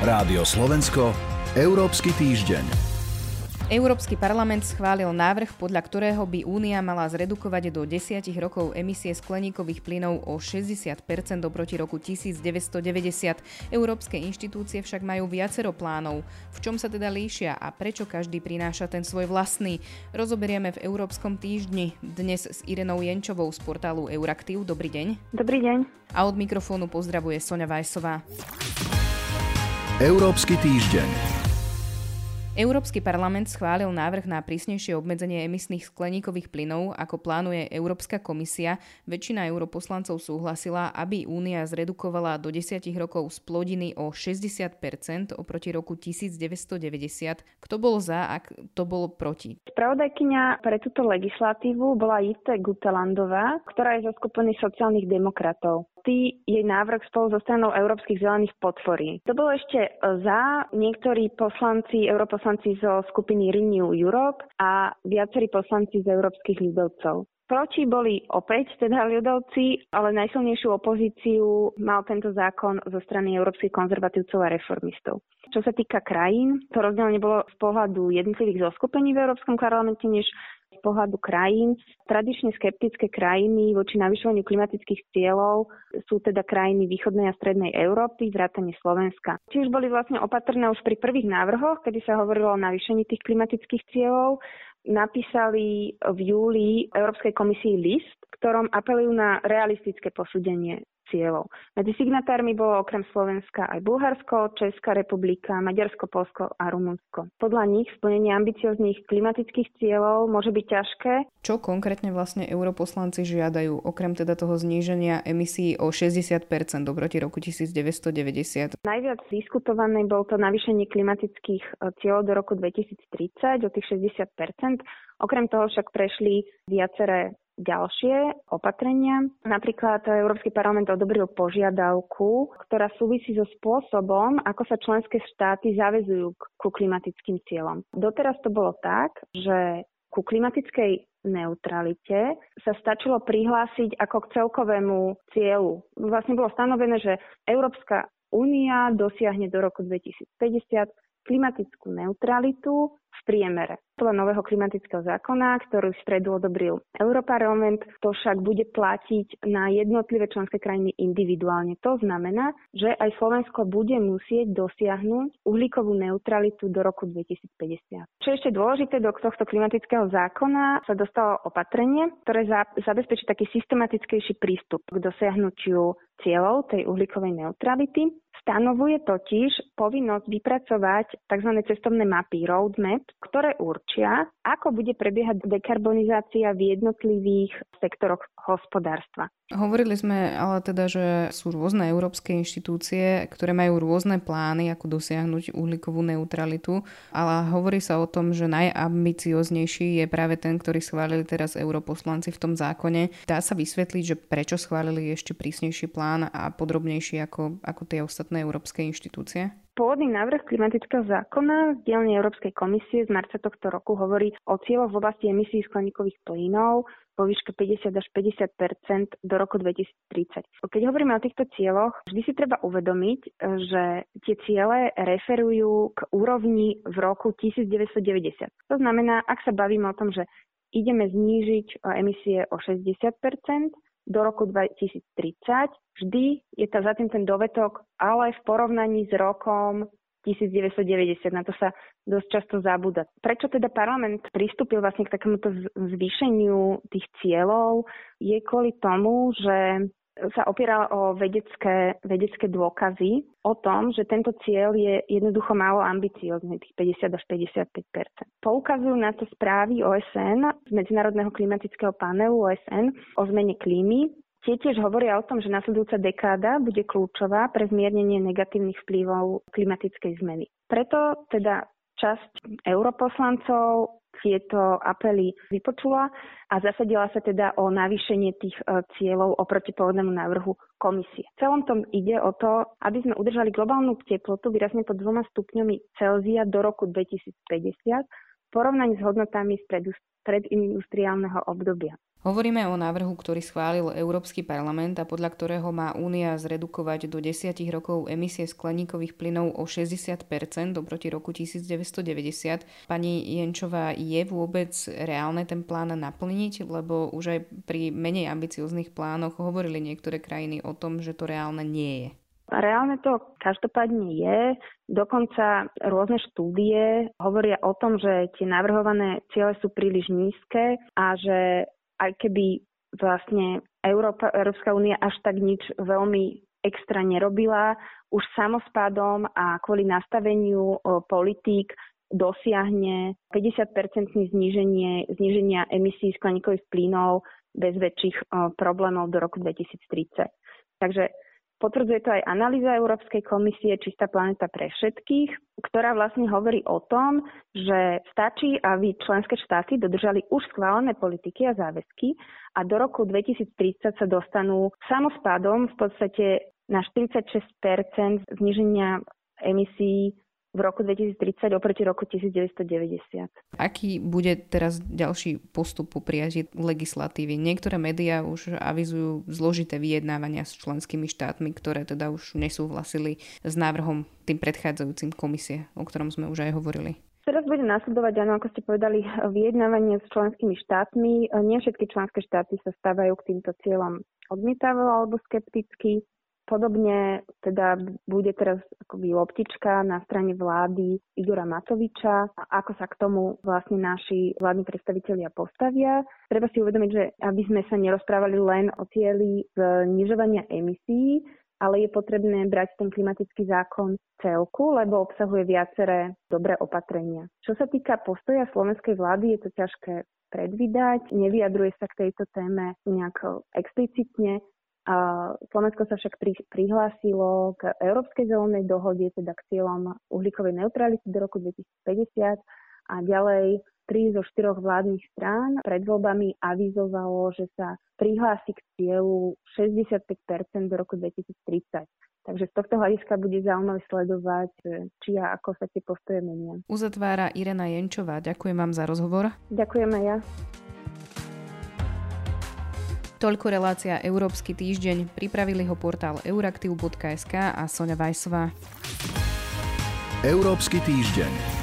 Rádio Slovensko, Európsky týždeň. Európsky parlament schválil návrh, podľa ktorého by Únia mala zredukovať do 10 rokov emisie skleníkových plynov o 60% oproti roku 1990. Európske inštitúcie však majú viacero plánov. V čom sa teda líšia a prečo každý prináša ten svoj vlastný? Rozoberieme v Európskom týždni. Dnes s Irenou Jenčovou z portálu Euraktiv. Dobrý deň. Dobrý deň. A od mikrofónu pozdravuje Sonja Vajsová. Európsky týždeň. Európsky parlament schválil návrh na prísnejšie obmedzenie emisných skleníkových plynov, ako plánuje Európska komisia. Väčšina europoslancov súhlasila, aby Únia zredukovala do 10 rokov splodiny o 60% oproti roku 1990. Kto bol za a kto bol proti? Spravodajkyňa pre túto legislatívu bola Jite Gutelandová, ktorá je zo skupiny sociálnych demokratov tý jej návrh spolu so stranou európskych zelených podporí. To bolo ešte e, za niektorí poslanci, europoslanci zo skupiny Renew Europe a viacerí poslanci z európskych ľudovcov. Proti boli opäť teda ľudovci, ale najsilnejšiu opozíciu mal tento zákon zo strany európskych konzervatívcov a reformistov. Čo sa týka krajín, to rozdelenie bolo z pohľadu jednotlivých zoskupení v Európskom parlamente, než pohľadu krajín. Tradične skeptické krajiny voči navyšovaniu klimatických cieľov sú teda krajiny východnej a strednej Európy, vrátane Slovenska. Či už boli vlastne opatrné už pri prvých návrhoch, kedy sa hovorilo o navýšení tých klimatických cieľov, napísali v júli Európskej komisii list, ktorom apelujú na realistické posúdenie cieľov. Medzi signatármi bolo okrem Slovenska aj Bulharsko, Česká republika, Maďarsko, Polsko a Rumunsko. Podľa nich splnenie ambicioznych klimatických cieľov môže byť ťažké. Čo konkrétne vlastne europoslanci žiadajú, okrem teda toho zníženia emisí o 60% oproti roku 1990? Najviac diskutované bol to navýšenie klimatických e, cieľov do roku 2030 o tých 60%. Okrem toho však prešli viaceré ďalšie opatrenia. Napríklad Európsky parlament odobril požiadavku, ktorá súvisí so spôsobom, ako sa členské štáty zavezujú ku klimatickým cieľom. Doteraz to bolo tak, že ku klimatickej neutralite sa stačilo prihlásiť ako k celkovému cieľu. Vlastne bolo stanovené, že Európska únia dosiahne do roku 2050 klimatickú neutralitu v priemere. Podľa nového klimatického zákona, ktorý v stredu odobril Europarlament, to však bude platiť na jednotlivé členské krajiny individuálne. To znamená, že aj Slovensko bude musieť dosiahnuť uhlíkovú neutralitu do roku 2050. Čo je ešte dôležité, do tohto klimatického zákona sa dostalo opatrenie, ktoré zabezpečí taký systematickejší prístup k dosiahnutiu cieľov tej uhlíkovej neutrality. Stanovuje totiž povinnosť vypracovať tzv. cestovné mapy, roadmap, ktoré určia, ako bude prebiehať dekarbonizácia v jednotlivých sektoroch hospodárstva. Hovorili sme ale teda, že sú rôzne európske inštitúcie, ktoré majú rôzne plány, ako dosiahnuť uhlíkovú neutralitu, ale hovorí sa o tom, že najambicioznejší je práve ten, ktorý schválili teraz europoslanci v tom zákone. Dá sa vysvetliť, že prečo schválili ešte prísnejší plán a podrobnejší ako, ako tie ostatné európske inštitúcie? Pôvodný návrh klimatického zákona z dielne Európskej komisie z marca tohto roku hovorí o cieľoch v oblasti emisí skleníkových plynov vo výške 50 až 50% do roku 2030. Keď hovoríme o týchto cieľoch, vždy si treba uvedomiť, že tie ciele referujú k úrovni v roku 1990. To znamená, ak sa bavíme o tom, že ideme znížiť emisie o 60 do roku 2030. Vždy je tam za tým ten dovetok, ale v porovnaní s rokom 1990. Na to sa dosť často zabúda. Prečo teda parlament pristúpil vlastne k takémuto zvýšeniu tých cieľov? Je kvôli tomu, že sa opieral o vedecké, vedecké dôkazy o tom, že tento cieľ je jednoducho málo ambiciózny, tých 50 až 55% Poukazujú na to správy OSN, z Medzinárodného klimatického panelu OSN o zmene klímy, Tie tiež hovoria o tom, že nasledujúca dekáda bude kľúčová pre zmiernenie negatívnych vplyvov klimatickej zmeny. Preto teda časť europoslancov tieto apely vypočula a zasadila sa teda o navýšenie tých e, cieľov oproti pôvodnému návrhu komisie. V celom tom ide o to, aby sme udržali globálnu teplotu výrazne pod dvoma stupňami Celzia do roku 2050 v porovnaní s hodnotami z predindustriálneho obdobia. Hovoríme o návrhu, ktorý schválil Európsky parlament a podľa ktorého má Únia zredukovať do 10 rokov emisie skleníkových plynov o 60% oproti roku 1990. Pani Jenčová, je vôbec reálne ten plán naplniť? Lebo už aj pri menej ambicioznych plánoch hovorili niektoré krajiny o tom, že to reálne nie je. Reálne to každopádne je. Dokonca rôzne štúdie hovoria o tom, že tie navrhované ciele sú príliš nízke a že aj keby vlastne Európa, Európska únia až tak nič veľmi extra nerobila, už samospádom a kvôli nastaveniu politík dosiahne 50-percentné zníženie, zníženia emisí skleníkových plynov bez väčších problémov do roku 2030. Takže Potvrdzuje to aj analýza Európskej komisie Čistá planeta pre všetkých, ktorá vlastne hovorí o tom, že stačí, aby členské štáty dodržali už schválené politiky a záväzky a do roku 2030 sa dostanú samospádom v podstate na 46% zniženia emisí v roku 2030 oproti roku 1990. Aký bude teraz ďalší postup po prijatí legislatívy? Niektoré médiá už avizujú zložité vyjednávania s členskými štátmi, ktoré teda už nesúhlasili s návrhom tým predchádzajúcim komisie, o ktorom sme už aj hovorili. Teraz bude následovať, áno, ako ste povedali, vyjednávanie s členskými štátmi. Nie všetky členské štáty sa stávajú k týmto cieľom odmietavo alebo skepticky. Podobne teda bude teraz akoby loptička na strane vlády Igora Matoviča, ako sa k tomu vlastne naši vládni predstavitelia postavia. Treba si uvedomiť, že aby sme sa nerozprávali len o cieli znižovania emisí, ale je potrebné brať ten klimatický zákon celku, lebo obsahuje viaceré dobré opatrenia. Čo sa týka postoja slovenskej vlády, je to ťažké predvídať, nevyjadruje sa k tejto téme nejak explicitne, Slovensko sa však prihlásilo k Európskej zelenej dohode, teda k cieľom uhlíkovej neutrality do roku 2050 a ďalej tri zo štyroch vládnych strán pred voľbami avizovalo, že sa prihlási k cieľu 65% do roku 2030. Takže z tohto hľadiska bude zaujímavé sledovať, či a ako sa tie postoje menia. Uzatvára Irena Jenčová. Ďakujem vám za rozhovor. Ďakujeme ja. Toľko relácia Európsky týždeň. Pripravili ho portál euraktiv.sk a Sonja Vajsová. Európsky týždeň.